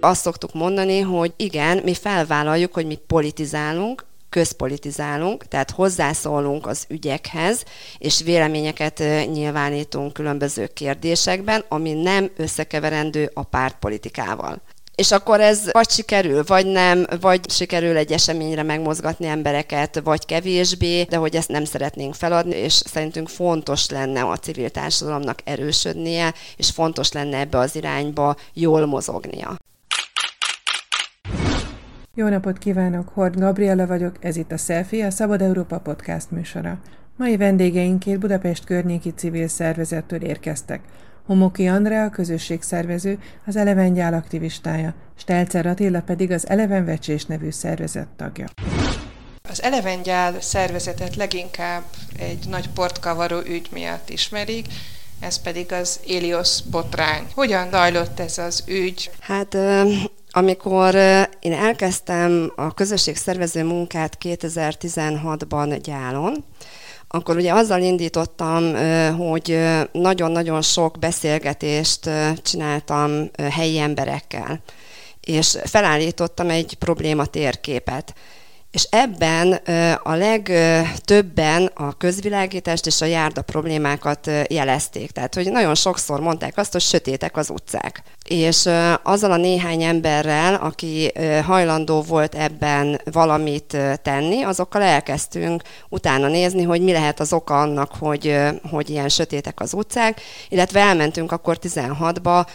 azt szoktuk mondani, hogy igen, mi felvállaljuk, hogy mi politizálunk, közpolitizálunk, tehát hozzászólunk az ügyekhez, és véleményeket nyilvánítunk különböző kérdésekben, ami nem összekeverendő a pártpolitikával. És akkor ez vagy sikerül, vagy nem, vagy sikerül egy eseményre megmozgatni embereket, vagy kevésbé, de hogy ezt nem szeretnénk feladni, és szerintünk fontos lenne a civil társadalomnak erősödnie, és fontos lenne ebbe az irányba jól mozognia. Jó napot kívánok, Hord Gabriela vagyok, ez itt a Selfie, a Szabad Európa podcast műsora. Mai vendégeink két Budapest környéki civil szervezettől érkeztek. Homoki Andrea, közösségszervező, az Eleven gyál aktivistája, Stelcer Attila pedig az Eleven Vecsés nevű szervezet tagja. Az Eleven gyál szervezetet leginkább egy nagy portkavaró ügy miatt ismerik, ez pedig az Elios botrány. Hogyan zajlott ez az ügy? Hát amikor én elkezdtem a közösségszervező munkát 2016-ban gyálon, akkor ugye azzal indítottam, hogy nagyon-nagyon sok beszélgetést csináltam helyi emberekkel, és felállítottam egy probléma térképet. És ebben a legtöbben a közvilágítást és a járda problémákat jelezték. Tehát, hogy nagyon sokszor mondták azt, hogy sötétek az utcák. És azzal a néhány emberrel, aki hajlandó volt ebben valamit tenni, azokkal elkezdtünk utána nézni, hogy mi lehet az oka annak, hogy, hogy ilyen sötétek az utcák, illetve elmentünk akkor 16-ba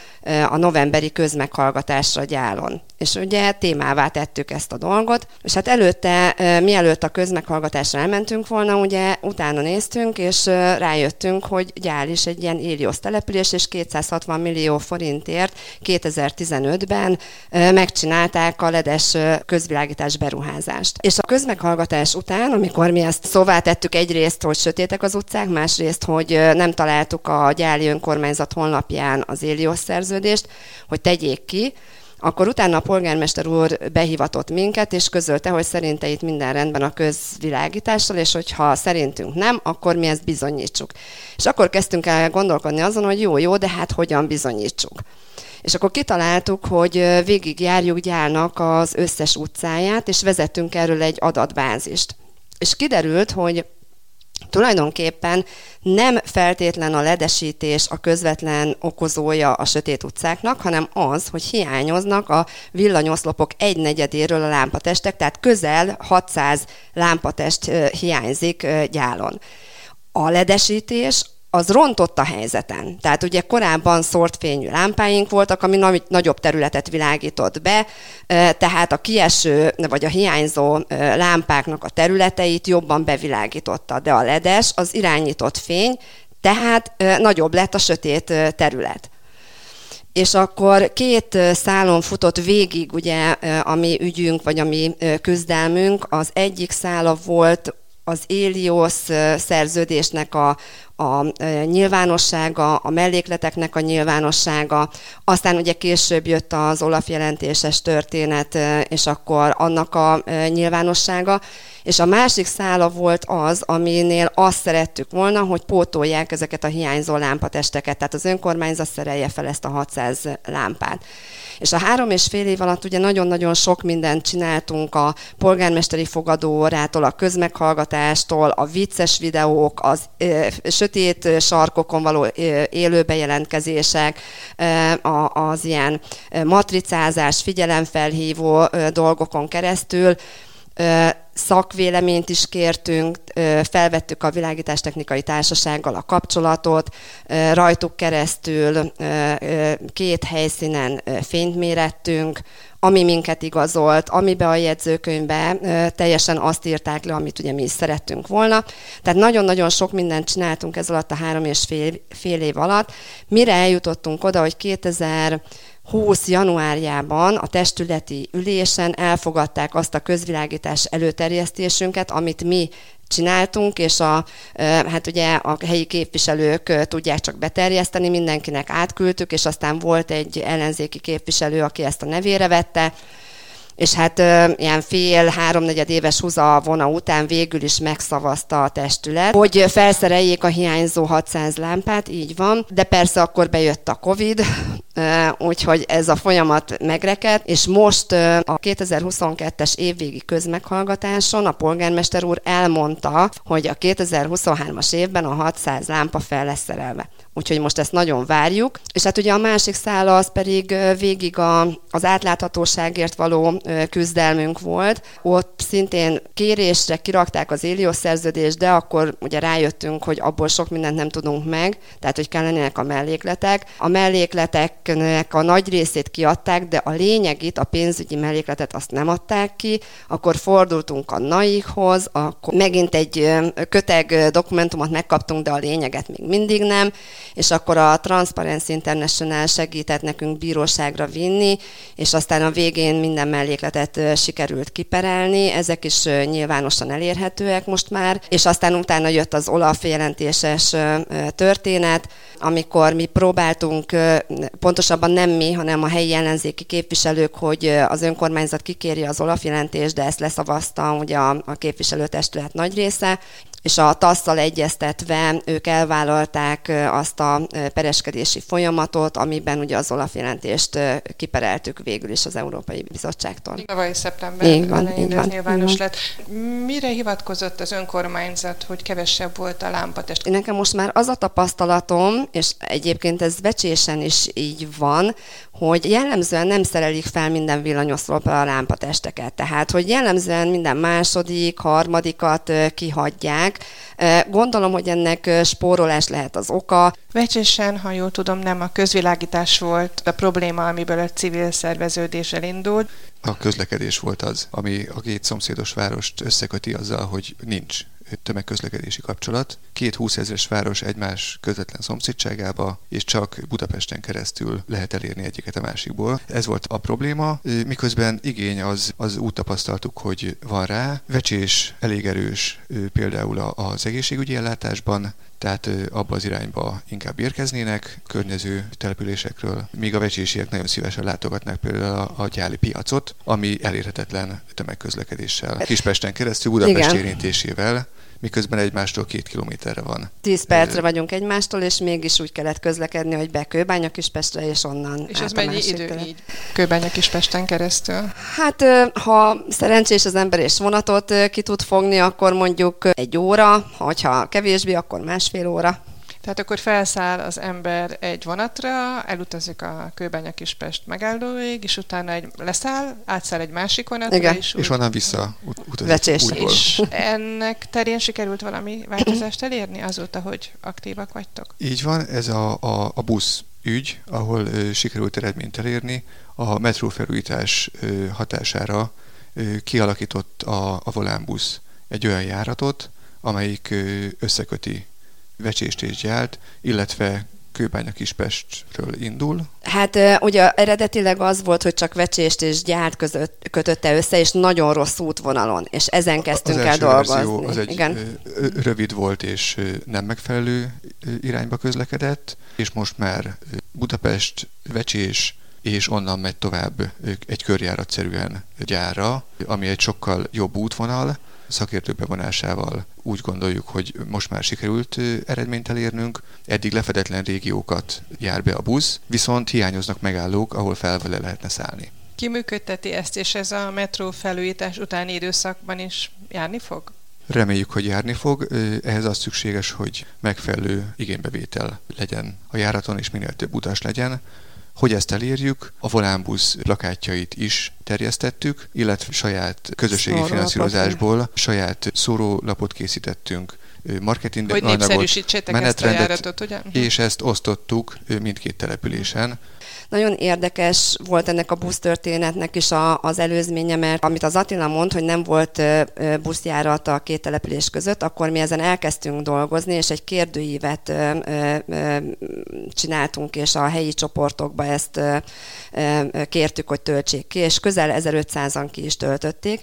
a novemberi közmeghallgatásra gyálon. És ugye témává tettük ezt a dolgot, és hát előtte, mielőtt a közmeghallgatásra elmentünk volna, ugye utána néztünk, és rájöttünk, hogy Gyál is egy ilyen Ilios település, és 260 millió forintért 2015-ben megcsinálták a ledes közvilágítás beruházást. És a közmeghallgatás után, amikor mi ezt szóvá tettük egyrészt, hogy sötétek az utcák, másrészt, hogy nem találtuk a gyáli önkormányzat honlapján az Ilios szerződést, hogy tegyék ki, akkor utána a polgármester úr behivatott minket, és közölte, hogy szerinte itt minden rendben a közvilágítással, és hogyha szerintünk nem, akkor mi ezt bizonyítsuk. És akkor kezdtünk el gondolkodni azon, hogy jó, jó, de hát hogyan bizonyítsuk. És akkor kitaláltuk, hogy végigjárjuk gyárnak az összes utcáját, és vezettünk erről egy adatbázist. És kiderült, hogy Tulajdonképpen nem feltétlen a ledesítés a közvetlen okozója a sötét utcáknak, hanem az, hogy hiányoznak a villanyoszlopok egynegyedéről a lámpatestek, tehát közel 600 lámpatest hiányzik gyálon. A ledesítés az rontott a helyzeten. Tehát ugye korábban szórt fényű lámpáink voltak, ami nagyobb területet világított be, tehát a kieső vagy a hiányzó lámpáknak a területeit jobban bevilágította, de a ledes az irányított fény, tehát nagyobb lett a sötét terület. És akkor két szálon futott végig ugye a mi ügyünk, vagy a mi küzdelmünk. Az egyik szála volt az Élios szerződésnek a, a nyilvánossága, a mellékleteknek a nyilvánossága, aztán ugye később jött az Olaf jelentéses történet, és akkor annak a nyilvánossága, és a másik szála volt az, aminél azt szerettük volna, hogy pótolják ezeket a hiányzó lámpatesteket, tehát az önkormányzat szerelje fel ezt a 600 lámpát. És a három és fél év alatt ugye nagyon-nagyon sok mindent csináltunk a polgármesteri fogadórától, a közmeghallgatástól, a vicces videók, az ö, sötét sarkokon való ö, élő bejelentkezések, ö, a, az ilyen matricázás, figyelemfelhívó ö, dolgokon keresztül, szakvéleményt is kértünk, felvettük a világítástechnikai társasággal a kapcsolatot, rajtuk keresztül két helyszínen fényt mérettünk, ami minket igazolt, amiben a jegyzőkönyvbe teljesen azt írták le, amit ugye mi is szerettünk volna. Tehát nagyon-nagyon sok mindent csináltunk ez alatt a három és fél, fél év alatt, mire eljutottunk oda, hogy 2000 20 januárjában a testületi ülésen elfogadták azt a közvilágítás előterjesztésünket, amit mi csináltunk, és a, hát ugye a helyi képviselők tudják csak beterjeszteni, mindenkinek átküldtük, és aztán volt egy ellenzéki képviselő, aki ezt a nevére vette, és hát ilyen fél, háromnegyed éves vona után végül is megszavazta a testület, hogy felszereljék a hiányzó 600 lámpát, így van, de persze akkor bejött a Covid, úgyhogy ez a folyamat megrekedt, és most a 2022-es évvégi közmeghallgatáson a polgármester úr elmondta, hogy a 2023-as évben a 600 lámpa fel lesz szerelve. Úgyhogy most ezt nagyon várjuk. És hát ugye a másik szála az pedig végig a, az átláthatóságért való küzdelmünk volt. Ott szintén kérésre kirakták az Élios szerződést, de akkor ugye rájöttünk, hogy abból sok mindent nem tudunk meg, tehát hogy kellenének a mellékletek. A mellékleteknek a nagy részét kiadták, de a lényegét, a pénzügyi mellékletet azt nem adták ki. Akkor fordultunk a NAIH-hoz, akkor megint egy köteg dokumentumot megkaptunk, de a lényeget még mindig nem és akkor a Transparency International segített nekünk bíróságra vinni, és aztán a végén minden mellékletet sikerült kiperelni, ezek is nyilvánosan elérhetőek most már, és aztán utána jött az Olaf jelentéses történet, amikor mi próbáltunk, pontosabban nem mi, hanem a helyi ellenzéki képviselők, hogy az önkormányzat kikéri az Olaf jelentést, de ezt leszavazta ugye a, a képviselőtestület nagy része, és a TASZ-szal egyeztetve ők elvállalták azt a pereskedési folyamatot, amiben ugye az Olaf jelentést kipereltük végül is az Európai Bizottságtól. Tavaly szeptember így van, így van, nyilvános így van. lett. Mire hivatkozott az önkormányzat, hogy kevesebb volt a lámpatest? Nekem most már az a tapasztalatom, és egyébként ez becsésen is így van, hogy jellemzően nem szerelik fel minden villanyoszlopra a lámpatesteket. Tehát, hogy jellemzően minden második, harmadikat kihagyják. Gondolom, hogy ennek spórolás lehet az oka. Vecsésen, ha jól tudom, nem a közvilágítás volt a probléma, amiből a civil szerveződés elindult. A közlekedés volt az, ami a két szomszédos várost összeköti azzal, hogy nincs tömegközlekedési kapcsolat. Két 20 ezres város egymás közvetlen szomszédságába, és csak Budapesten keresztül lehet elérni egyiket a másikból. Ez volt a probléma, miközben igény az, az úgy tapasztaltuk, hogy van rá. Vecsés elég erős például az egészségügyi ellátásban, tehát abba az irányba inkább érkeznének környező településekről, míg a vecsésiek nagyon szívesen látogatnák például a, a gyáli piacot, ami elérhetetlen tömegközlekedéssel. Kispesten keresztül Budapest Igen. érintésével, miközben egymástól két kilométerre van. Tíz percre vagyunk egymástól, és mégis úgy kellett közlekedni, hogy be Kőbánya Kispestre, és onnan És ez mennyi idő követ. így Kőbánya Kispesten keresztül? Hát, ha szerencsés az ember és vonatot ki tud fogni, akkor mondjuk egy óra, ha kevésbé, akkor másfél óra. Tehát akkor felszáll az ember egy vonatra, elutazik a Kőbánya Kispest megállóig, és utána egy leszáll, átszáll egy másik vonatra, Igen. és, és onnan vissza utazik Vecsés. És ennek terén sikerült valami változást elérni azóta, hogy aktívak vagytok? Így van, ez a, a, a busz ügy, ahol ö, sikerült eredményt elérni, a metrófelújítás ö, hatására ö, kialakított a, a volánbusz egy olyan járatot, amelyik ö, összeköti Vecsést és Gyált, illetve Kőbánya Kispestről indul. Hát ugye eredetileg az volt, hogy csak Vecsést és Gyárt között, kötötte össze, és nagyon rossz útvonalon, és ezen kezdtünk az el dolgozni. Az egy Igen. rövid volt, és nem megfelelő irányba közlekedett, és most már Budapest, Vecsés, és onnan megy tovább egy körjáratszerűen gyára, ami egy sokkal jobb útvonal, szakértők bevonásával úgy gondoljuk, hogy most már sikerült eredményt elérnünk. Eddig lefedetlen régiókat jár be a busz, viszont hiányoznak megállók, ahol felvele lehetne szállni. Ki működteti ezt, és ez a metró felújítás utáni időszakban is járni fog? Reméljük, hogy járni fog. Ehhez az szükséges, hogy megfelelő igénybevétel legyen a járaton, és minél több utas legyen. Hogy ezt elérjük, a volánbusz plakátjait is terjesztettük, illetve saját közösségi Szórólapot. finanszírozásból saját szórólapot készítettünk, marketing hogy menetrendet, ezt a járatot, ugye? és ezt osztottuk mindkét településen. Nagyon érdekes volt ennek a busztörténetnek is a, az előzménye, mert amit az Attila mond, hogy nem volt buszjárat a két település között, akkor mi ezen elkezdtünk dolgozni, és egy kérdőívet csináltunk, és a helyi csoportokba ezt kértük, hogy töltsék ki, és közel 1500-an ki is töltötték,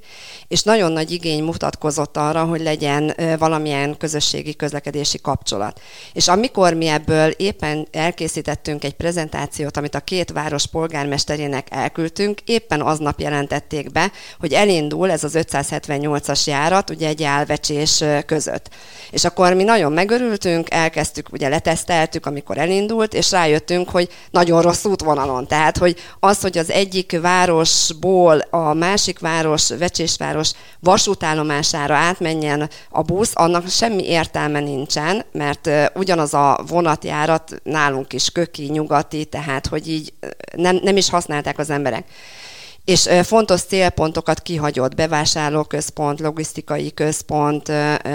és nagyon nagy igény mutatkozott arra, hogy legyen valamilyen közös közösségi közlekedési kapcsolat. És amikor mi ebből éppen elkészítettünk egy prezentációt, amit a két város polgármesterének elküldtünk, éppen aznap jelentették be, hogy elindul ez az 578-as járat, ugye egy álvecsés között. És akkor mi nagyon megörültünk, elkezdtük, ugye leteszteltük, amikor elindult, és rájöttünk, hogy nagyon rossz útvonalon. Tehát, hogy az, hogy az egyik városból a másik város, Vecsésváros vasútállomására átmenjen a busz, annak semmi értelme nincsen, mert ugyanaz a vonatjárat nálunk is köki, nyugati, tehát, hogy így nem, nem is használták az emberek és fontos célpontokat kihagyott, bevásárlóközpont, logisztikai központ,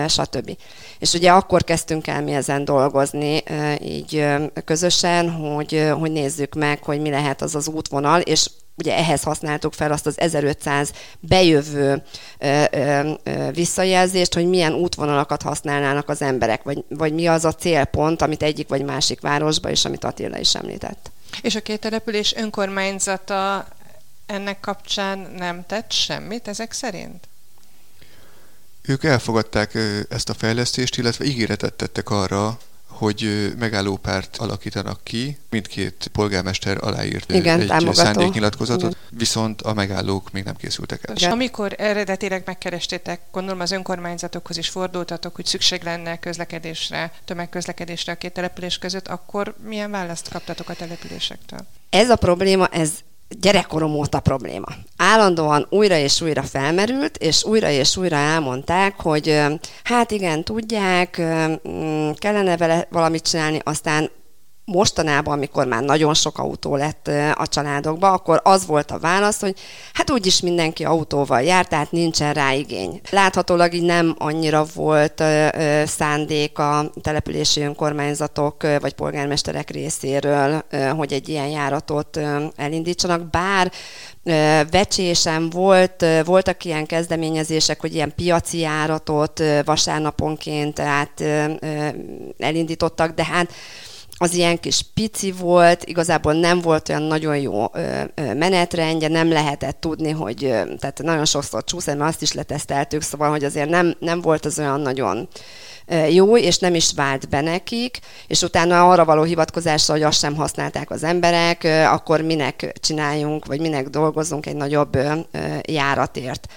stb. És ugye akkor kezdtünk el mi ezen dolgozni így közösen, hogy, hogy nézzük meg, hogy mi lehet az az útvonal, és ugye ehhez használtuk fel azt az 1500 bejövő visszajelzést, hogy milyen útvonalakat használnának az emberek, vagy, vagy mi az a célpont, amit egyik vagy másik városba, és amit Attila is említett. És a két település önkormányzata ennek kapcsán nem tett semmit ezek szerint? Ők elfogadták ezt a fejlesztést, illetve ígéretet tettek arra, hogy megállópárt alakítanak ki, mindkét polgármester aláírt Igen, egy támogató. szándéknyilatkozatot, Igen. viszont a megállók még nem készültek el. És amikor eredetileg megkerestétek, gondolom az önkormányzatokhoz is fordultatok, hogy szükség lenne közlekedésre, tömegközlekedésre a két település között, akkor milyen választ kaptatok a településektől? Ez a probléma, ez gyerekkorom óta probléma. Állandóan újra és újra felmerült, és újra és újra elmondták, hogy hát igen, tudják, kellene vele valamit csinálni, aztán mostanában, amikor már nagyon sok autó lett a családokban, akkor az volt a válasz, hogy hát úgyis mindenki autóval jár, tehát nincsen rá igény. Láthatólag így nem annyira volt szándék a települési önkormányzatok vagy polgármesterek részéről, hogy egy ilyen járatot elindítsanak, bár ö, Vecsésen volt, voltak ilyen kezdeményezések, hogy ilyen piaci járatot vasárnaponként át elindítottak, de hát az ilyen kis pici volt, igazából nem volt olyan nagyon jó menetrendje, nem lehetett tudni, hogy tehát nagyon sokszor csúszott, mert azt is leteszteltük, szóval, hogy azért nem, nem volt az olyan nagyon jó, és nem is vált be nekik, és utána arra való hivatkozásra, hogy azt sem használták az emberek, akkor minek csináljunk, vagy minek dolgozzunk egy nagyobb járatért.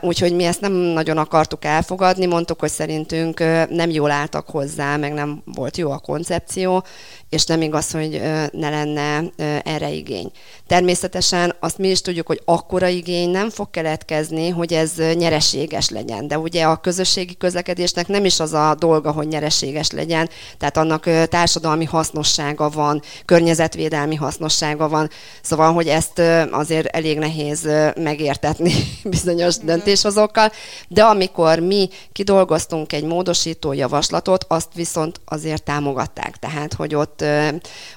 Úgyhogy mi ezt nem nagyon akartuk elfogadni, mondtuk, hogy szerintünk nem jól álltak hozzá, meg nem volt jó a koncepció, és nem igaz, hogy ne lenne erre igény. Természetesen azt mi is tudjuk, hogy akkora igény nem fog keletkezni, hogy ez nyereséges legyen. De ugye a közösségi közlekedésnek nem is az a dolga, hogy nyereséges legyen, tehát annak társadalmi hasznossága van, környezetvédelmi hasznossága van, szóval, hogy ezt azért elég nehéz megértetni bizonyos döntéshozókkal, de amikor mi kidolgoztunk egy módosító javaslatot, azt viszont azért támogatták. Tehát, hogy ott,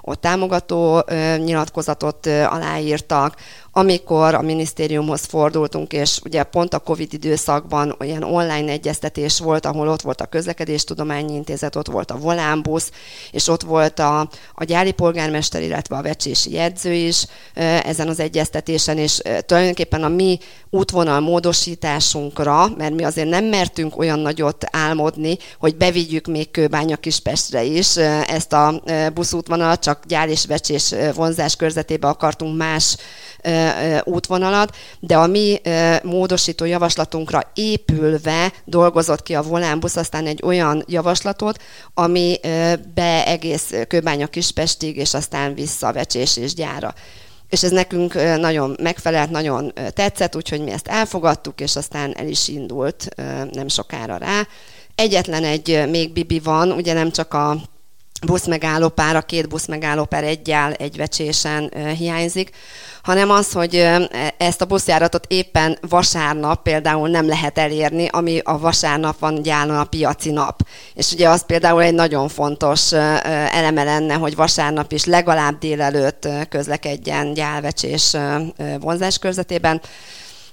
ott támogató nyilatkozatot aláírtak, amikor a minisztériumhoz fordultunk, és ugye pont a Covid időszakban olyan online egyeztetés volt, ahol ott volt a Közlekedéstudományi Intézet, ott volt a Volánbusz, és ott volt a, a gyári polgármester, illetve a vecsési jegyző is ezen az egyeztetésen, és tulajdonképpen a mi útvonal módosításunkra, mert mi azért nem mertünk olyan nagyot álmodni, hogy bevigyük még Kőbánya Kispestre is ezt a buszútvonalat, csak gyár és vecsés vonzás körzetébe akartunk más útvonalat, de a mi módosító javaslatunkra épülve dolgozott ki a Volánbusz aztán egy olyan javaslatot, ami be egész Kőbánya Kispestig, és aztán vissza Vecsés és gyára. És ez nekünk nagyon megfelelt, nagyon tetszett, úgyhogy mi ezt elfogadtuk, és aztán el is indult nem sokára rá. Egyetlen egy még bibi van, ugye nem csak a buszmegállópár, a két buszmegállópár egyel egy vecsésen hiányzik, hanem az, hogy ö, ezt a buszjáratot éppen vasárnap például nem lehet elérni, ami a vasárnap van gyáron a piaci nap. És ugye az például egy nagyon fontos eleme lenne, hogy vasárnap is legalább délelőtt közlekedjen gyálvecsés vonzás körzetében.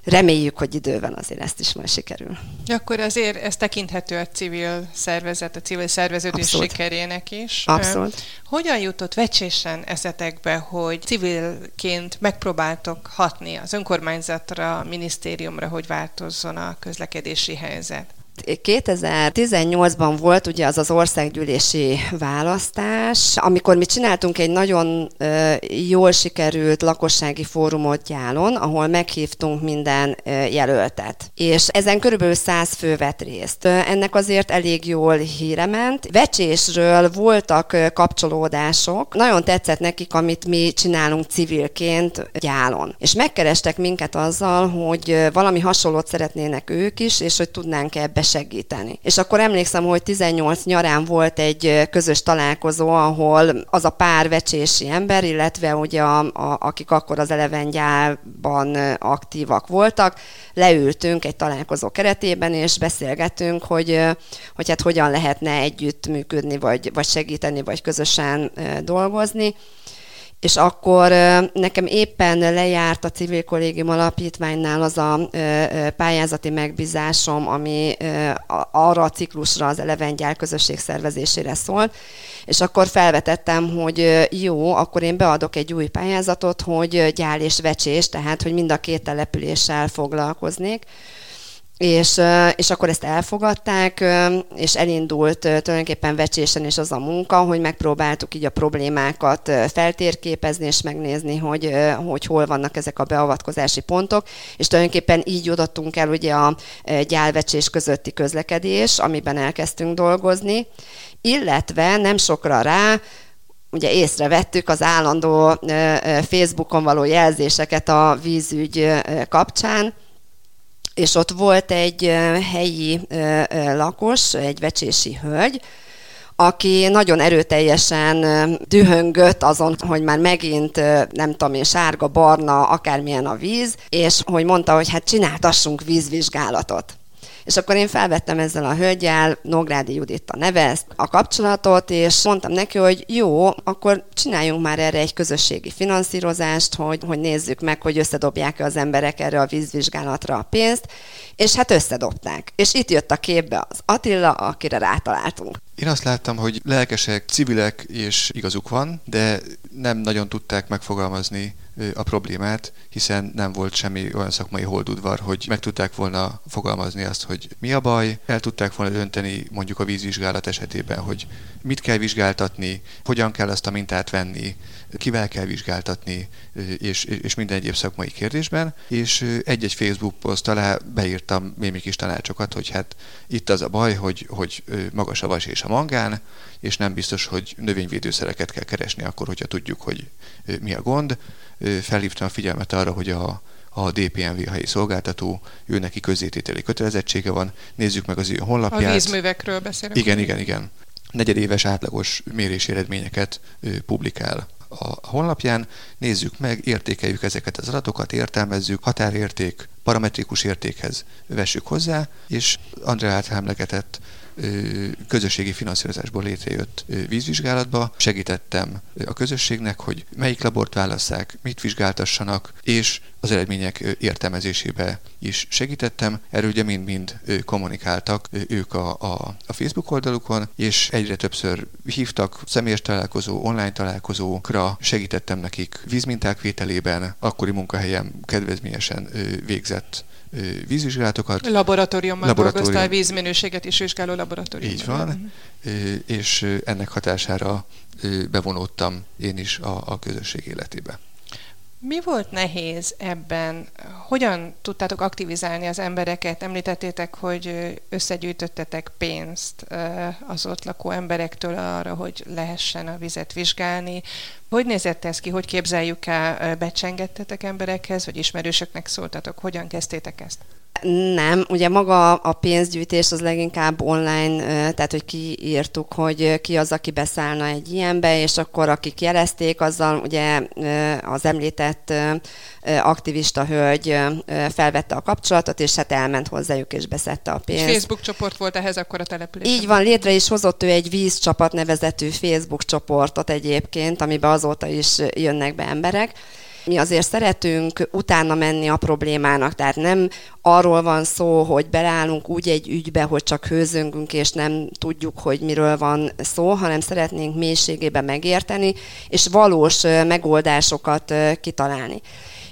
Reméljük, hogy időben azért ezt is majd sikerül. Akkor azért ez tekinthető a civil szervezet, a civil szerveződés Abszolút. sikerének is. Abszolút. Hogyan jutott vecsésen eszetekbe, hogy civilként megpróbáltok hatni az önkormányzatra, a minisztériumra, hogy változzon a közlekedési helyzet? 2018-ban volt ugye az az országgyűlési választás, amikor mi csináltunk egy nagyon jól sikerült lakossági fórumot Gyálon, ahol meghívtunk minden jelöltet. És ezen körülbelül 100 fő vett részt. Ennek azért elég jól híre ment. Vecsésről voltak kapcsolódások. Nagyon tetszett nekik, amit mi csinálunk civilként Gyálon. És megkerestek minket azzal, hogy valami hasonlót szeretnének ők is, és hogy tudnánk ebbe segíteni. És akkor emlékszem, hogy 18 nyarán volt egy közös találkozó, ahol az a pár vecsési ember, illetve ugye a, a, akik akkor az elevengyálban aktívak voltak, leültünk egy találkozó keretében, és beszélgettünk, hogy, hogy hát hogyan lehetne együtt működni, vagy, vagy segíteni, vagy közösen dolgozni és akkor nekem éppen lejárt a civil kollégium alapítványnál az a pályázati megbízásom, ami arra a ciklusra az eleven gyár közösség szervezésére szólt, és akkor felvetettem, hogy jó, akkor én beadok egy új pályázatot, hogy gyár és vecsés, tehát hogy mind a két településsel foglalkoznék és, és akkor ezt elfogadták, és elindult tulajdonképpen vecsésen is az a munka, hogy megpróbáltuk így a problémákat feltérképezni, és megnézni, hogy, hogy hol vannak ezek a beavatkozási pontok, és tulajdonképpen így jutottunk el ugye a gyálvecsés közötti közlekedés, amiben elkezdtünk dolgozni, illetve nem sokra rá, ugye észrevettük az állandó Facebookon való jelzéseket a vízügy kapcsán, és ott volt egy helyi lakos, egy vecsési hölgy, aki nagyon erőteljesen dühöngött azon, hogy már megint, nem tudom én, sárga, barna, akármilyen a víz, és hogy mondta, hogy hát csináltassunk vízvizsgálatot. És akkor én felvettem ezzel a hölgyel, Nógrádi Judit a neve, a kapcsolatot, és mondtam neki, hogy jó, akkor csináljunk már erre egy közösségi finanszírozást, hogy, hogy nézzük meg, hogy összedobják-e az emberek erre a vízvizsgálatra a pénzt, és hát összedobták. És itt jött a képbe az Attila, akire rátaláltunk. Én azt láttam, hogy lelkesek, civilek, és igazuk van, de nem nagyon tudták megfogalmazni a problémát, hiszen nem volt semmi olyan szakmai holdudvar, hogy meg tudták volna fogalmazni azt, hogy mi a baj, el tudták volna dönteni mondjuk a vízvizsgálat esetében, hogy mit kell vizsgáltatni, hogyan kell azt a mintát venni, kivel kell vizsgáltatni, és, és minden egyéb szakmai kérdésben, és egy-egy Facebook poszt alá beírtam még kis tanácsokat, hogy hát itt az a baj, hogy, hogy magas a vas és a mangán, és nem biztos, hogy növényvédőszereket kell keresni akkor, hogyha tudjuk, hogy mi a gond. Felhívtam a figyelmet arra, hogy a, a DPMV helyi szolgáltató, ő neki közzétételi kötelezettsége van. Nézzük meg az ő honlapját. A vízművekről beszélünk. Igen, igen, igen. Negyedéves átlagos mérési eredményeket publikál a honlapján, nézzük meg, értékeljük ezeket az adatokat, értelmezzük, határérték, parametrikus értékhez vessük hozzá, és Andrea által emlegetett közösségi finanszírozásból létrejött vízvizsgálatba. Segítettem a közösségnek, hogy melyik labort válasszák, mit vizsgáltassanak, és az eredmények értelmezésébe is segítettem. Erről ugye mind-mind kommunikáltak ők a, a, a Facebook oldalukon, és egyre többször hívtak személyes találkozó, online találkozókra, segítettem nekik vízminták vételében, akkori munkahelyem kedvezményesen végzett vízvizsgálatokat. Laboratóriumban Laboratórium. dolgoztál, vízminőséget is vizsgáló laboratórium. Így van, és ennek hatására bevonódtam én is a, a közösség életébe. Mi volt nehéz ebben? Hogyan tudtátok aktivizálni az embereket? Említettétek, hogy összegyűjtöttetek pénzt az ott lakó emberektől arra, hogy lehessen a vizet vizsgálni. Hogy nézett ez ki? Hogy képzeljük el? Becsengettetek emberekhez, vagy ismerősöknek szóltatok? Hogyan kezdtétek ezt? Nem, ugye maga a pénzgyűjtés az leginkább online, tehát hogy kiírtuk, hogy ki az, aki beszállna egy ilyenbe, és akkor akik jelezték, azzal ugye az említett aktivista hölgy felvette a kapcsolatot, és hát elment hozzájuk, és beszedte a pénzt. És Facebook csoport volt ehhez akkor a település. Így van, létre is hozott ő egy vízcsapat nevezetű Facebook csoportot egyébként, amiben azóta is jönnek be emberek mi azért szeretünk utána menni a problémának, tehát nem arról van szó, hogy belállunk úgy egy ügybe, hogy csak hőzöngünk, és nem tudjuk, hogy miről van szó, hanem szeretnénk mélységében megérteni, és valós megoldásokat kitalálni.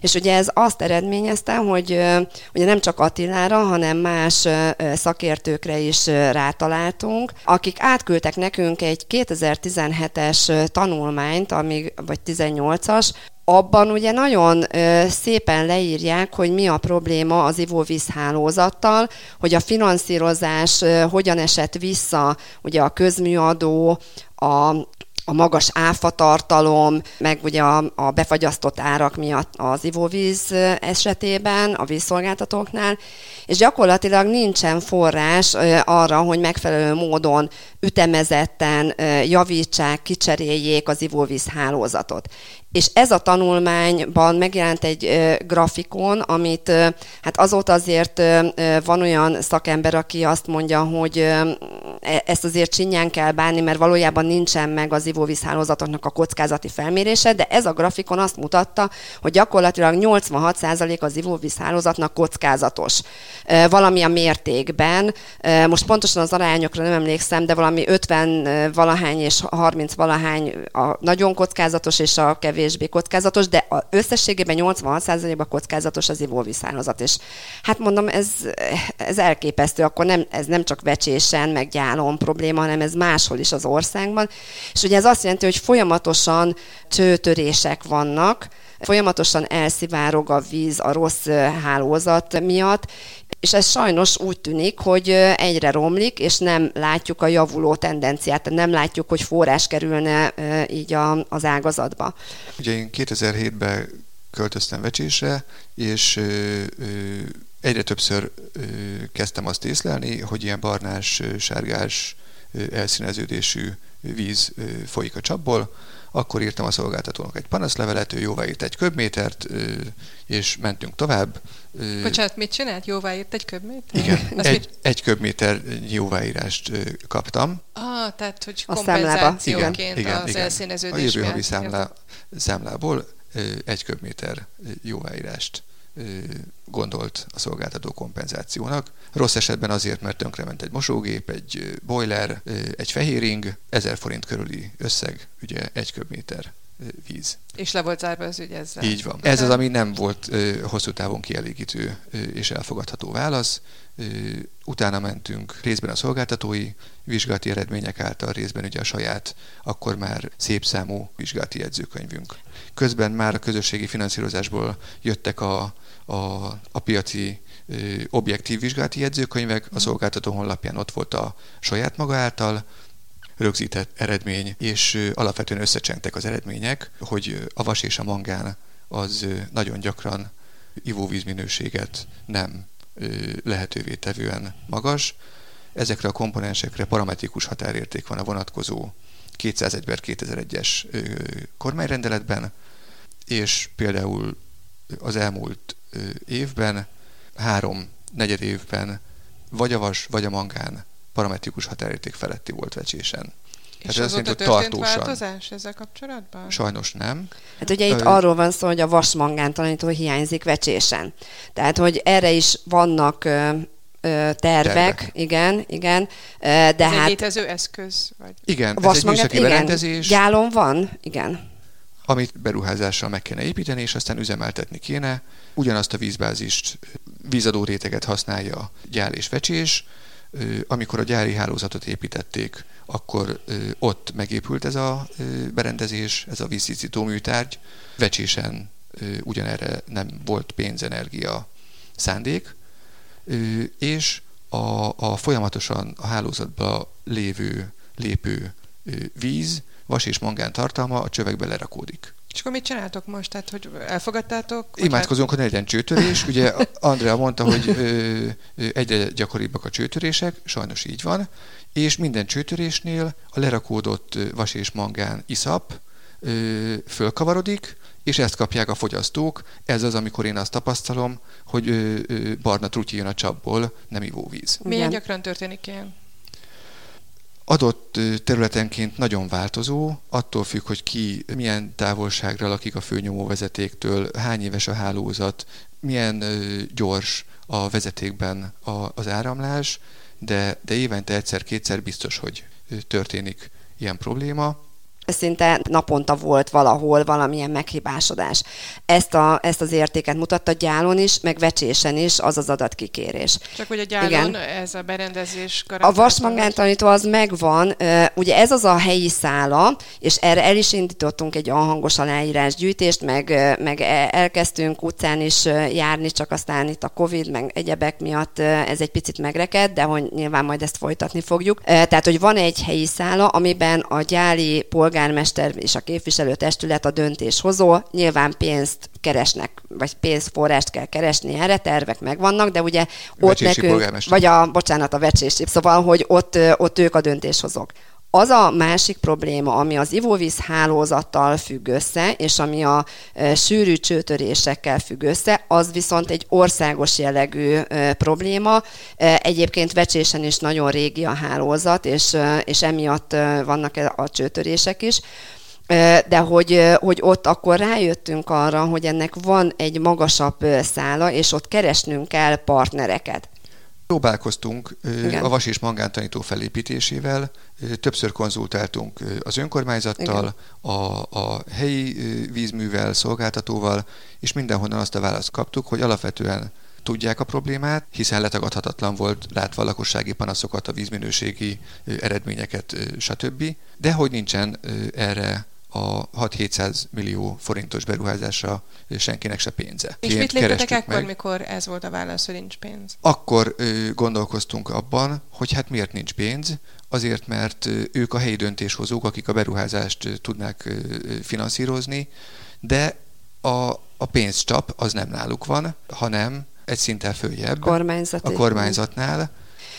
És ugye ez azt eredményezte, hogy ugye nem csak Attilára, hanem más szakértőkre is rátaláltunk, akik átküldtek nekünk egy 2017-es tanulmányt, amíg, vagy 18-as, abban ugye nagyon ö, szépen leírják, hogy mi a probléma az ivóvízhálózattal, hogy a finanszírozás ö, hogyan esett vissza, ugye a közműadó, a a magas áfatartalom, meg ugye a, a befagyasztott árak miatt az ivóvíz esetében, a vízszolgáltatóknál, és gyakorlatilag nincsen forrás arra, hogy megfelelő módon ütemezetten javítsák, kicseréljék az ivóvíz hálózatot. És ez a tanulmányban megjelent egy grafikon, amit hát azóta azért van olyan szakember, aki azt mondja, hogy e, ezt azért csinyán kell bánni, mert valójában nincsen meg az ivóvízhálózatoknak a kockázati felmérése, de ez a grafikon azt mutatta, hogy gyakorlatilag 86% az ivóvízhálózatnak kockázatos. A mértékben, most pontosan az arányokra nem emlékszem, de valami 50 valahány és 30 valahány a nagyon kockázatos és a kevés kevésbé kockázatos, de a összességében 86%-ban kockázatos az ivóvízhálózat. És hát mondom, ez, ez elképesztő, akkor nem, ez nem csak vecsésen, meg gyálon probléma, hanem ez máshol is az országban. És ugye ez azt jelenti, hogy folyamatosan csőtörések vannak, folyamatosan elszivárog a víz a rossz hálózat miatt, és ez sajnos úgy tűnik, hogy egyre romlik, és nem látjuk a javuló tendenciát, nem látjuk, hogy forrás kerülne így az ágazatba. Ugye én 2007-ben költöztem Vecsésre, és egyre többször kezdtem azt észlelni, hogy ilyen barnás, sárgás, elszíneződésű víz folyik a csapból, akkor írtam a szolgáltatónak egy panaszlevelet, ő jóváírt egy köbmétert, és mentünk tovább. Bocsánat, mit csinált? Jóváírt egy köbmétert? Igen, egy, mit? egy köbméter jóváírást kaptam. Ah, tehát hogy kompenzációként igen, igen, az igen. elszíneződés A jövő havi számlá, számlából egy köbméter jóváírást gondolt a szolgáltató kompenzációnak. Rossz esetben azért, mert tönkrement egy mosógép, egy boiler, egy fehéring, 1000 forint körüli összeg, ugye egy köbméter víz. És le volt zárva az ügy ezzel. Így van. Ez az, ami nem volt hosszú távon kielégítő és elfogadható válasz. Utána mentünk részben a szolgáltatói vizsgálati eredmények által, részben ugye a saját, akkor már szép számú vizsgálati jegyzőkönyvünk. Közben már a közösségi finanszírozásból jöttek a a, a piaci objektív vizsgálati jegyzőkönyvek, a mhm. szolgáltató honlapján ott volt a saját maga által rögzített eredmény, és alapvetően összecsengtek az eredmények, hogy a vas és a mangán az nagyon gyakran ivóvízminőséget nem lehetővé tevően magas. Ezekre a komponensekre parametrikus határérték van a vonatkozó 201 2001-es kormányrendeletben, és például az elmúlt évben, három negyed évben vagy a vas, vagy a mangán parametrikus határérték feletti volt vecsésen. És hát azóta történt tartósan. változás ezzel kapcsolatban? Sajnos nem. Hát ugye itt Ö... arról van szó, hogy a vasmangántalanító hiányzik vecsésen. Tehát, hogy erre is vannak ö, ö, tervek, tervek, igen, igen. De ez hát... egy létező eszköz? Vagy? Igen, ez egy műszaki igen, berendezés. Gyálon van, igen amit beruházással meg kéne építeni, és aztán üzemeltetni kéne. Ugyanazt a vízbázist, vízadó réteget használja gyár és vecsés. Amikor a gyári hálózatot építették, akkor ott megépült ez a berendezés, ez a víztisztító műtárgy. Vecsésen ugyanerre nem volt pénzenergia szándék, és a, a folyamatosan a hálózatba lévő, lépő víz vas és mangán tartalma a csövekbe lerakódik. És akkor mit csináltok most? Tehát, hogy elfogadtátok? Imádkozunk, hogy ne legyen csőtörés. Ugye Andrea mondta, hogy ö, ö, egyre gyakoribbak a csőtörések, sajnos így van, és minden csőtörésnél a lerakódott vas és mangán iszap ö, fölkavarodik, és ezt kapják a fogyasztók. Ez az, amikor én azt tapasztalom, hogy ö, ö, barna trutyi jön a csapból, nem ivóvíz. Milyen gyakran történik ilyen? Adott területenként nagyon változó, attól függ, hogy ki milyen távolságra lakik a főnyomó vezetéktől, hány éves a hálózat, milyen gyors a vezetékben az áramlás, de, de évente egyszer-kétszer biztos, hogy történik ilyen probléma. Szinte naponta volt valahol valamilyen meghibásodás. Ezt, a, ezt az értéket mutatta gyálon is, meg vecsésen is az az adatkikérés. Csak hogy a gyálon Igen. ez a berendezés A vasmangántanító az megvan, ugye ez az a helyi szála, és erre el is indítottunk egy anhangos aláírásgyűjtést, meg, meg e, elkezdtünk utcán is járni, csak aztán itt a Covid, meg egyebek miatt ez egy picit megreked, de hogy nyilván majd ezt folytatni fogjuk. Tehát, hogy van egy helyi szála, amiben a gyáli polgár polgármester és a képviselőtestület a döntéshozó, nyilván pénzt keresnek, vagy pénzforrást kell keresni erre, tervek megvannak, de ugye ott nekünk, vagy a, bocsánat, a vecsési, szóval, hogy ott, ott ők a döntéshozók. Az a másik probléma, ami az ivóvíz hálózattal függ össze, és ami a e, sűrű csőtörésekkel függ össze, az viszont egy országos jellegű e, probléma. E, egyébként vecsésen is nagyon régi a hálózat, és, és emiatt vannak a csőtörések is de hogy, hogy ott akkor rájöttünk arra, hogy ennek van egy magasabb szála, és ott keresnünk kell partnereket. Próbálkoztunk Igen. a vas és mangántanító felépítésével, többször konzultáltunk az önkormányzattal, a, a helyi vízművel, szolgáltatóval, és mindenhonnan azt a választ kaptuk, hogy alapvetően tudják a problémát, hiszen letagadhatatlan volt látva a lakossági panaszokat, a vízminőségi eredményeket, stb. De hogy nincsen erre a 6-700 millió forintos beruházásra senkinek se pénze. És mit léptetek ekkor, meg. mikor ez volt a válasz, hogy nincs pénz? Akkor ö, gondolkoztunk abban, hogy hát miért nincs pénz, azért, mert ők a helyi döntéshozók, akik a beruházást tudnák finanszírozni, de a, a pénzcsap az nem náluk van, hanem egy szinten följebb. A kormányzatnál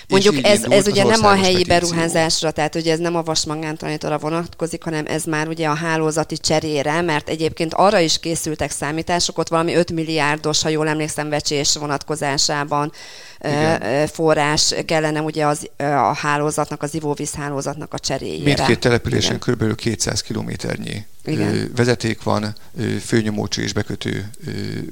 Mondjuk ez, ez ugye nem a helyi petíció. beruházásra, tehát ugye ez nem a vasmangántanítóra vonatkozik, hanem ez már ugye a hálózati cserére, mert egyébként arra is készültek számítások, ott valami 5 milliárdos, ha jól emlékszem, vecsés vonatkozásában Igen. forrás kellene ugye az, a hálózatnak, az ivóvíz hálózatnak a cseréjére. Mindkét településen kb. 200 kilométernyi Igen. vezeték van, főnyomócső és bekötő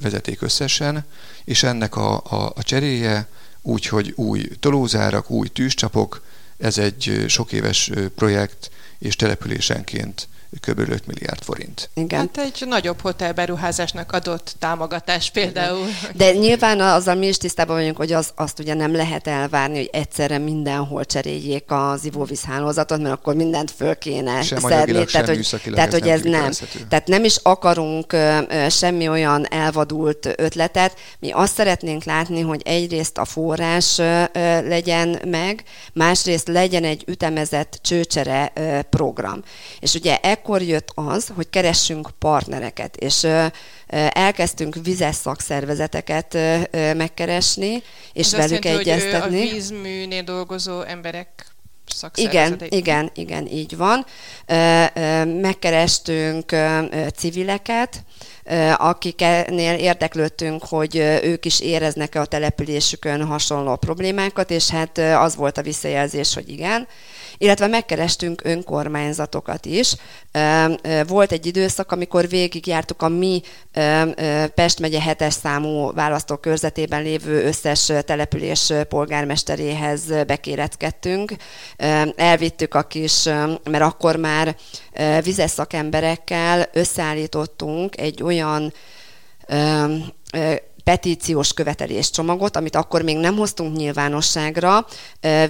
vezeték összesen, és ennek a, a, a cseréje úgyhogy új tolózárak, új tűzcsapok, ez egy sok éves projekt, és településenként kb. 5 milliárd forint. Igen. Hát egy nagyobb hotelberuházásnak adott támogatás például. De nyilván azzal mi is tisztában vagyunk, hogy az, azt ugye nem lehet elvárni, hogy egyszerre mindenhol cseréljék az ivóvízhálózatot, mert akkor mindent föl kéne sem szedni. Tehát, hogy, tehát, hogy ez nem. Tehát nem is akarunk semmi olyan elvadult ötletet. Mi azt szeretnénk látni, hogy egyrészt a forrás legyen meg, másrészt legyen egy ütemezett csőcsere program. És ugye ekkor jött az, hogy keressünk partnereket, és elkezdtünk vizes szakszervezeteket megkeresni, és Ez velük azt egyeztetni. Hogy a vízműnél dolgozó emberek igen, igen, igen, így van. Megkerestünk civileket, akiknél érdeklődtünk, hogy ők is éreznek-e a településükön hasonló problémákat, és hát az volt a visszajelzés, hogy igen illetve megkerestünk önkormányzatokat is. Volt egy időszak, amikor végigjártuk a mi Pest megye hetes számú választókörzetében lévő összes település polgármesteréhez bekéretkedtünk. Elvittük a kis, mert akkor már vizes szakemberekkel összeállítottunk egy olyan petíciós követeléscsomagot, amit akkor még nem hoztunk nyilvánosságra,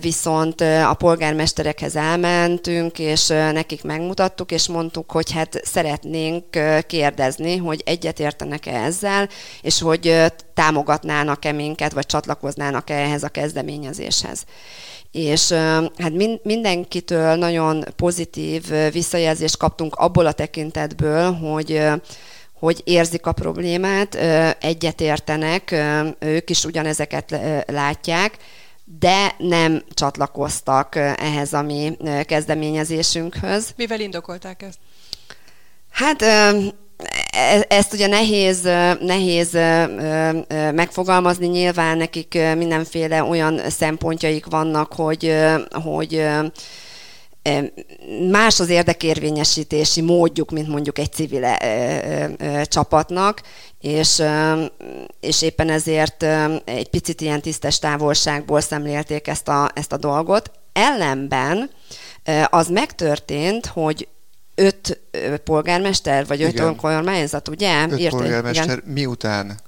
viszont a polgármesterekhez elmentünk, és nekik megmutattuk, és mondtuk, hogy hát szeretnénk kérdezni, hogy egyetértenek-e ezzel, és hogy támogatnának-e minket, vagy csatlakoznának-e ehhez a kezdeményezéshez. És hát mindenkitől nagyon pozitív visszajelzést kaptunk abból a tekintetből, hogy hogy érzik a problémát, egyetértenek, ők is ugyanezeket látják, de nem csatlakoztak ehhez a mi kezdeményezésünkhöz. Mivel indokolták ezt? Hát e, ezt ugye nehéz, nehéz megfogalmazni, nyilván nekik mindenféle olyan szempontjaik vannak, hogy, hogy más az érdekérvényesítési módjuk, mint mondjuk egy civil csapatnak, és, és éppen ezért egy picit ilyen tisztes távolságból szemlélték ezt a, ezt a dolgot. Ellenben az megtörtént, hogy öt polgármester, vagy öt Igen. önkormányzat, ugye? Öt Írta- polgármester igen. miután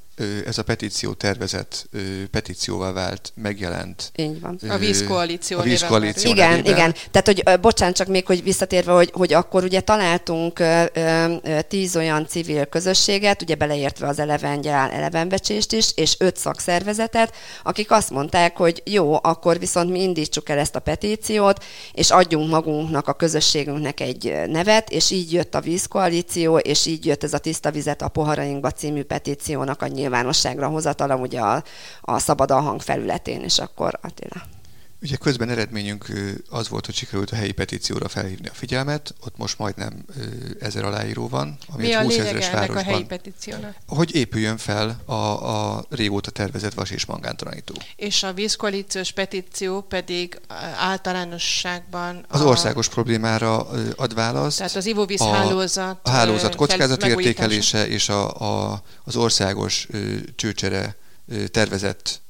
ez a petíció tervezet ö, petícióvá vált, megjelent. Így van. A vízkoalíció A vízkoalíció Igen, nevében. igen. Tehát, hogy bocsánat, csak még, hogy visszatérve, hogy, hogy akkor ugye találtunk ö, ö, ö, tíz olyan civil közösséget, ugye beleértve az elevengyál, elevenbecsést is, és öt szakszervezetet, akik azt mondták, hogy jó, akkor viszont mi indítsuk el ezt a petíciót, és adjunk magunknak, a közösségünknek egy nevet, és így jött a vízkoalíció, és így jött ez a Tiszta vizet a poharainkba című petíciónak a nyilvánosságra hozatala, ugye a, a Szabadalhang felületén, és akkor Attila. Ugye közben eredményünk az volt, hogy sikerült a helyi petícióra felhívni a figyelmet, ott most majdnem ezer aláíró van, ami Mi a 20 lényege ezeres ennek a városban, helyi petíciónak? hogy épüljön fel a, a régóta tervezett vas és mangántalanító. És a vízkoalíciós petíció pedig általánosságban... Az a- országos problémára ad választ. Tehát az ivóvíz a- hálózat... A hálózat kockázatértékelése és a, a, az országos csőcsere tervezett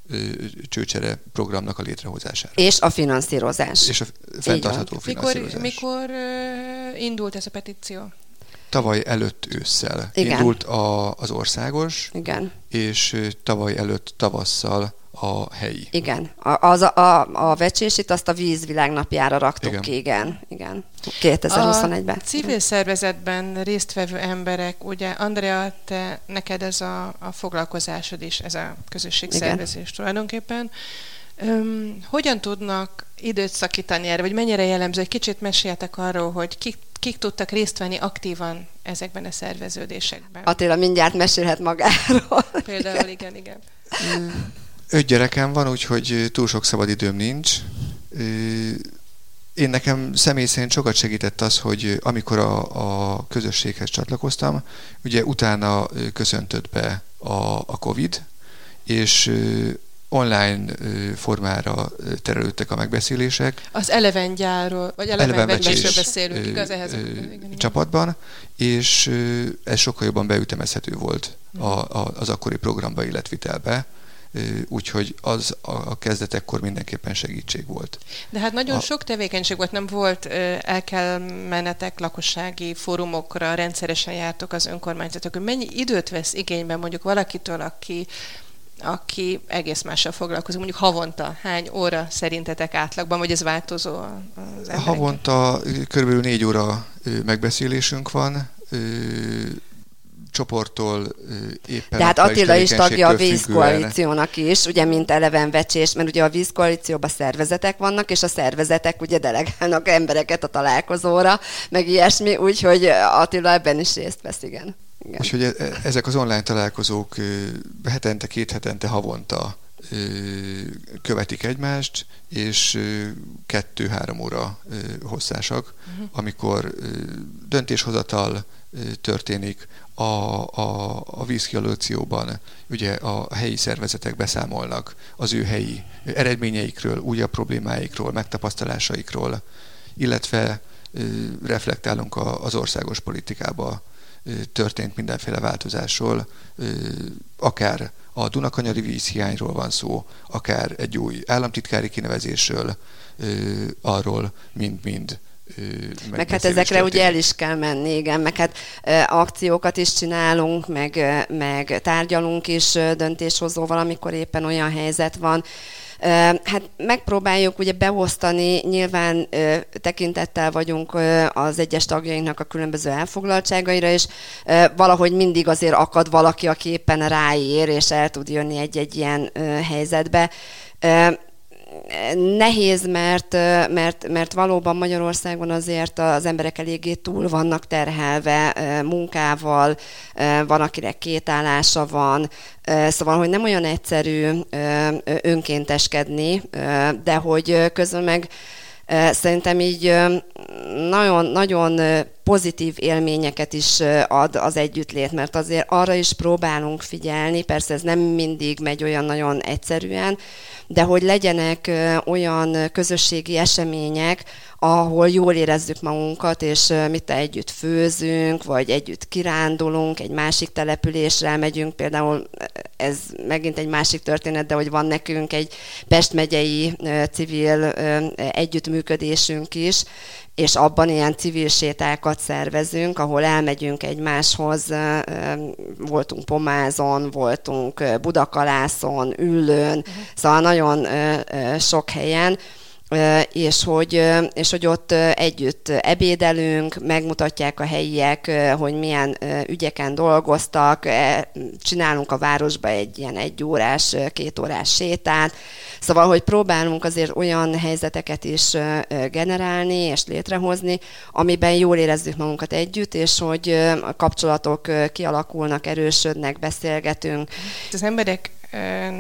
csőcsere programnak a létrehozására. És a finanszírozás. És a fenntartható Mikor, finanszírozás. mikor ö, indult ez a petíció? Tavaly előtt ősszel Igen. indult a, az országos, Igen, és tavaly előtt tavasszal a helyi. igen. A, az a, a, a vecsésit azt a vízvilágnapjára raktuk Igen. ki, igen. igen. 2021-ben. A civil szervezetben résztvevő emberek, ugye Andrea, te, neked ez a, a foglalkozásod is, ez a közösségszervezés tulajdonképpen. Öm, hogyan tudnak időt szakítani erre, vagy mennyire jellemző? Egy kicsit meséljetek arról, hogy kik, kik tudtak részt venni aktívan ezekben a szerveződésékben. Attila mindjárt mesélhet magáról. Például igen, igen. Öt gyerekem van, úgyhogy túl sok szabad időm nincs. Én nekem személy szerint sokat segített az, hogy amikor a, a közösséghez csatlakoztam, ugye utána köszöntött be a, a Covid, és online formára terelődtek a megbeszélések. Az eleven gyárról, vagy eleven vecsésről beszélünk, igaz? Ehhez ö, csapatban, és ez sokkal jobban beütemezhető volt a, a, az akkori programba, életvitelbe, ö, úgyhogy az a, kezdetekkor mindenképpen segítség volt. De hát nagyon A- sok tevékenység volt, nem volt, el kell menetek lakossági fórumokra, rendszeresen jártok az önkormányzatok, mennyi időt vesz igénybe mondjuk valakitől, aki aki egész mással foglalkozik, mondjuk havonta hány óra szerintetek átlagban, vagy ez változó az? Havonta körülbelül négy óra megbeszélésünk van, csoporttól éppen De hát Attila is tagja a vízkoalíciónak is, ugye, mint eleven vecsés, mert ugye a vízkoalícióban szervezetek vannak, és a szervezetek ugye delegálnak embereket a találkozóra, meg ilyesmi, úgyhogy Attila ebben is részt vesz, igen. igen. Úgyhogy e- e- ezek az online találkozók hetente, két hetente, havonta követik egymást, és kettő-három óra hosszásak, Mhm. amikor döntéshozatal történik, a, a, a vízkialócióban ugye a helyi szervezetek beszámolnak az ő helyi eredményeikről, újabb problémáikról, megtapasztalásaikról, illetve reflektálunk az országos politikába történt mindenféle változásról, akár a Dunakanyari vízhiányról van szó, akár egy új államtitkári kinevezésről, arról mind-mind Meg hát ezekre ugye el is kell menni, igen, meg hát akciókat is csinálunk, meg, meg tárgyalunk is döntéshozóval, amikor éppen olyan helyzet van. Hát megpróbáljuk ugye beosztani, nyilván tekintettel vagyunk az egyes tagjainknak a különböző elfoglaltságaira, és valahogy mindig azért akad valaki, aki éppen ráér, és el tud jönni egy-egy ilyen helyzetbe. Nehéz, mert, mert, mert valóban Magyarországon azért az emberek eléggé túl vannak terhelve munkával, van akinek két állása van, szóval, hogy nem olyan egyszerű önkénteskedni, de hogy közben meg Szerintem így nagyon, nagyon pozitív élményeket is ad az együttlét, mert azért arra is próbálunk figyelni, persze ez nem mindig megy olyan nagyon egyszerűen, de hogy legyenek olyan közösségi események, ahol jól érezzük magunkat, és mit együtt főzünk, vagy együtt kirándulunk, egy másik településre megyünk, például ez megint egy másik történet, de hogy van nekünk egy Pest megyei civil együttműködésünk is, és abban ilyen civil sétákat szervezünk, ahol elmegyünk egymáshoz, voltunk Pomázon, voltunk Budakalászon, Üllőn, uh-huh. szóval nagyon sok helyen, és hogy, és hogy ott együtt ebédelünk, megmutatják a helyiek, hogy milyen ügyeken dolgoztak, csinálunk a városba egy ilyen egy órás, két órás sétát, szóval, hogy próbálunk azért olyan helyzeteket is generálni és létrehozni, amiben jól érezzük magunkat együtt, és hogy a kapcsolatok kialakulnak, erősödnek, beszélgetünk. Az emberek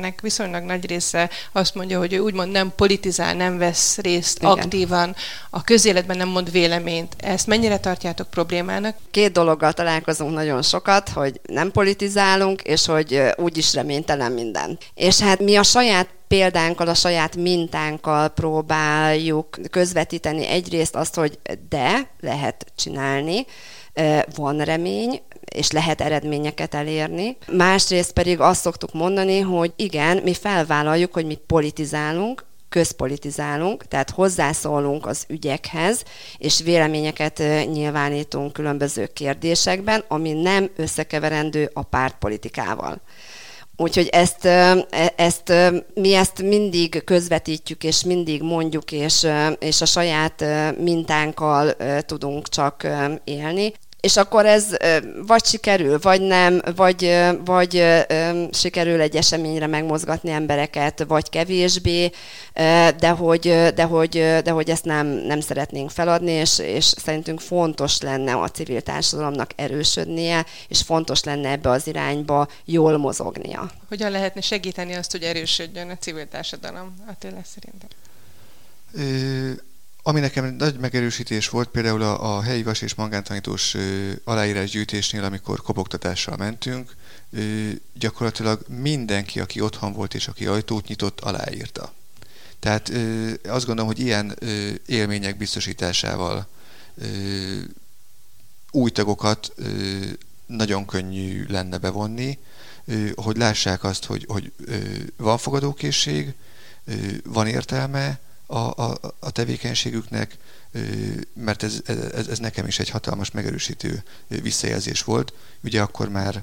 nek viszonylag nagy része azt mondja, hogy ő úgymond nem politizál, nem vesz részt Igen. aktívan, a közéletben nem mond véleményt. Ezt mennyire tartjátok problémának? Két dologgal találkozunk nagyon sokat, hogy nem politizálunk, és hogy úgyis reménytelen minden. És hát mi a saját példánkkal, a saját mintánkkal próbáljuk közvetíteni egyrészt azt, hogy de, lehet csinálni, van remény, és lehet eredményeket elérni. Másrészt pedig azt szoktuk mondani, hogy igen, mi felvállaljuk, hogy mi politizálunk, közpolitizálunk, tehát hozzászólunk az ügyekhez, és véleményeket nyilvánítunk különböző kérdésekben, ami nem összekeverendő a pártpolitikával. Úgyhogy ezt, e, ezt, mi ezt mindig közvetítjük, és mindig mondjuk, és, és a saját mintánkkal tudunk csak élni és akkor ez vagy sikerül, vagy nem, vagy, vagy sikerül egy eseményre megmozgatni embereket, vagy kevésbé, de hogy, de hogy, de hogy ezt nem, nem szeretnénk feladni, és, és szerintünk fontos lenne a civil társadalomnak erősödnie, és fontos lenne ebbe az irányba jól mozognia. Hogyan lehetne segíteni azt, hogy erősödjön a civil társadalom, Attila szerintem? Ami nekem nagy megerősítés volt például a, a helyi vas és mangántanítós aláírásgyűjtésnél, amikor kopogtatással mentünk, ö, gyakorlatilag mindenki, aki otthon volt és aki ajtót nyitott, aláírta. Tehát ö, azt gondolom, hogy ilyen ö, élmények biztosításával ö, új tagokat ö, nagyon könnyű lenne bevonni, ö, hogy lássák azt, hogy, hogy ö, van fogadókészség, ö, van értelme, a, a, a tevékenységüknek, mert ez, ez, ez nekem is egy hatalmas megerősítő visszajelzés volt. Ugye akkor már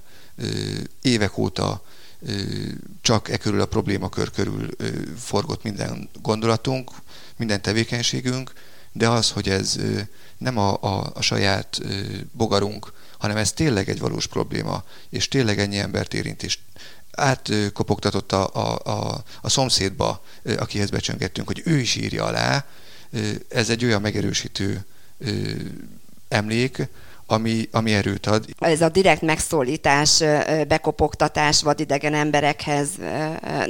évek óta csak e körül a problémakör körül forgott minden gondolatunk, minden tevékenységünk, de az, hogy ez nem a, a, a saját bogarunk, hanem ez tényleg egy valós probléma, és tényleg ennyi embert érint, és átkopogtatott a, a, a, a szomszédba, akihez becsöngettünk, hogy ő is írja alá. Ez egy olyan megerősítő emlék, ami, ami erőt ad. Ez a direkt megszólítás, bekopogtatás vadidegen emberekhez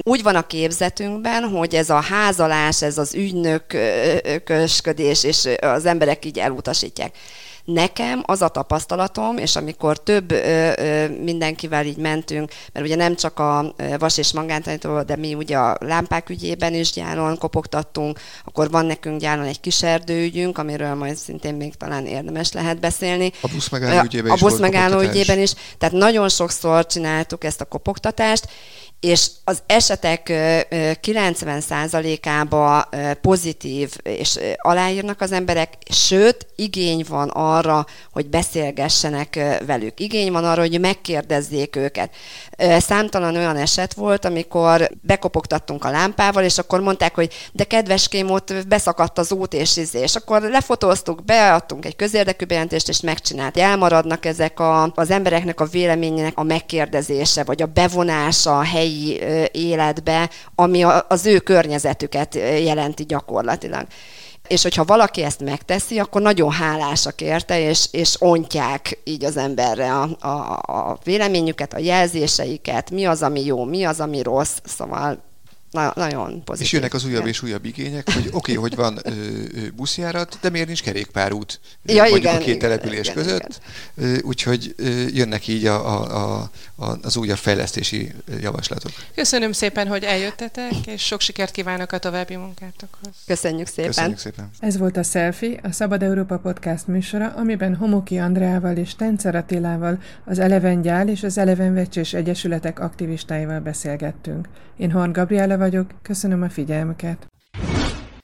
úgy van a képzetünkben, hogy ez a házalás, ez az ügynökösködés, és az emberek így elutasítják. Nekem az a tapasztalatom, és amikor több ö, ö, mindenkivel így mentünk, mert ugye nem csak a vas és mangántanító, de mi ugye a lámpák ügyében is gyáron kopogtattunk, akkor van nekünk gyáron egy kis erdőügyünk, amiről majd szintén még talán érdemes lehet beszélni. A busz megálló ügyében a, is A busz megálló ügyében is. Tehát nagyon sokszor csináltuk ezt a kopogtatást, és az esetek 90%-ába pozitív, és aláírnak az emberek, sőt, igény van arra, hogy beszélgessenek velük. Igény van arra, hogy megkérdezzék őket. Számtalan olyan eset volt, amikor bekopogtattunk a lámpával, és akkor mondták, hogy de kedveském, ott beszakadt az út és izé. Akkor lefotóztuk, beadtunk egy közérdekű bejelentést, és megcsinált. Elmaradnak ezek a, az embereknek a véleményének a megkérdezése, vagy a bevonása a helyi helyi életbe, ami az ő környezetüket jelenti gyakorlatilag. És hogyha valaki ezt megteszi, akkor nagyon hálásak érte, és, és ontják így az emberre a, a, a véleményüket, a jelzéseiket, mi az, ami jó, mi az, ami rossz, szóval Na, nagyon pozitív. És jönnek az újabb és újabb igények, hogy oké, okay, hogy van ö, ö, buszjárat, de miért nincs kerékpárút ja, mondjuk igen, a két igen, település igen, között. Igen. Úgyhogy jönnek így a, a, a, az újabb fejlesztési javaslatok. Köszönöm szépen, hogy eljöttetek, és sok sikert kívánok a további munkátokhoz. Köszönjük szépen. Köszönjük szépen. Ez volt a Selfie, a Szabad Európa Podcast műsora, amiben Homoki Andreával és Tencer Attilával, az Eleven Gyál és az Eleven Vecsés Egyesületek aktivistáival beszélgettünk. Én Horn Gabriela vagyok, köszönöm a figyelmüket.